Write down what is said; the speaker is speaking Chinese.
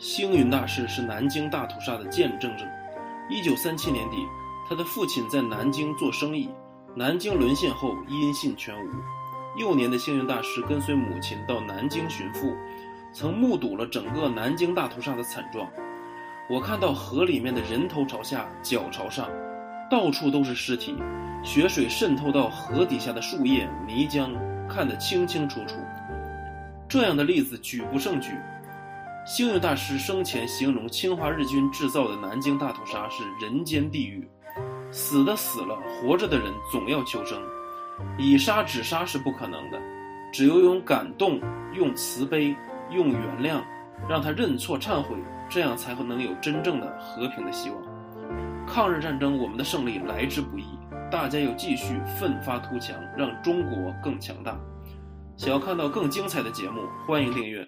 星云大师是南京大屠杀的见证者。一九三七年底，他的父亲在南京做生意，南京沦陷后音信全无。幼年的星云大师跟随母亲到南京寻父，曾目睹了整个南京大屠杀的惨状。我看到河里面的人头朝下，脚朝上，到处都是尸体，血水渗透到河底下的树叶、泥浆，看得清清楚楚。这样的例子举不胜举。星云大师生前形容侵华日军制造的南京大屠杀是人间地狱，死的死了，活着的人总要求生，以杀止杀是不可能的，只有用感动、用慈悲、用原谅，让他认错忏悔，这样才会能有真正的和平的希望。抗日战争，我们的胜利来之不易，大家要继续奋发图强，让中国更强大。想要看到更精彩的节目，欢迎订阅。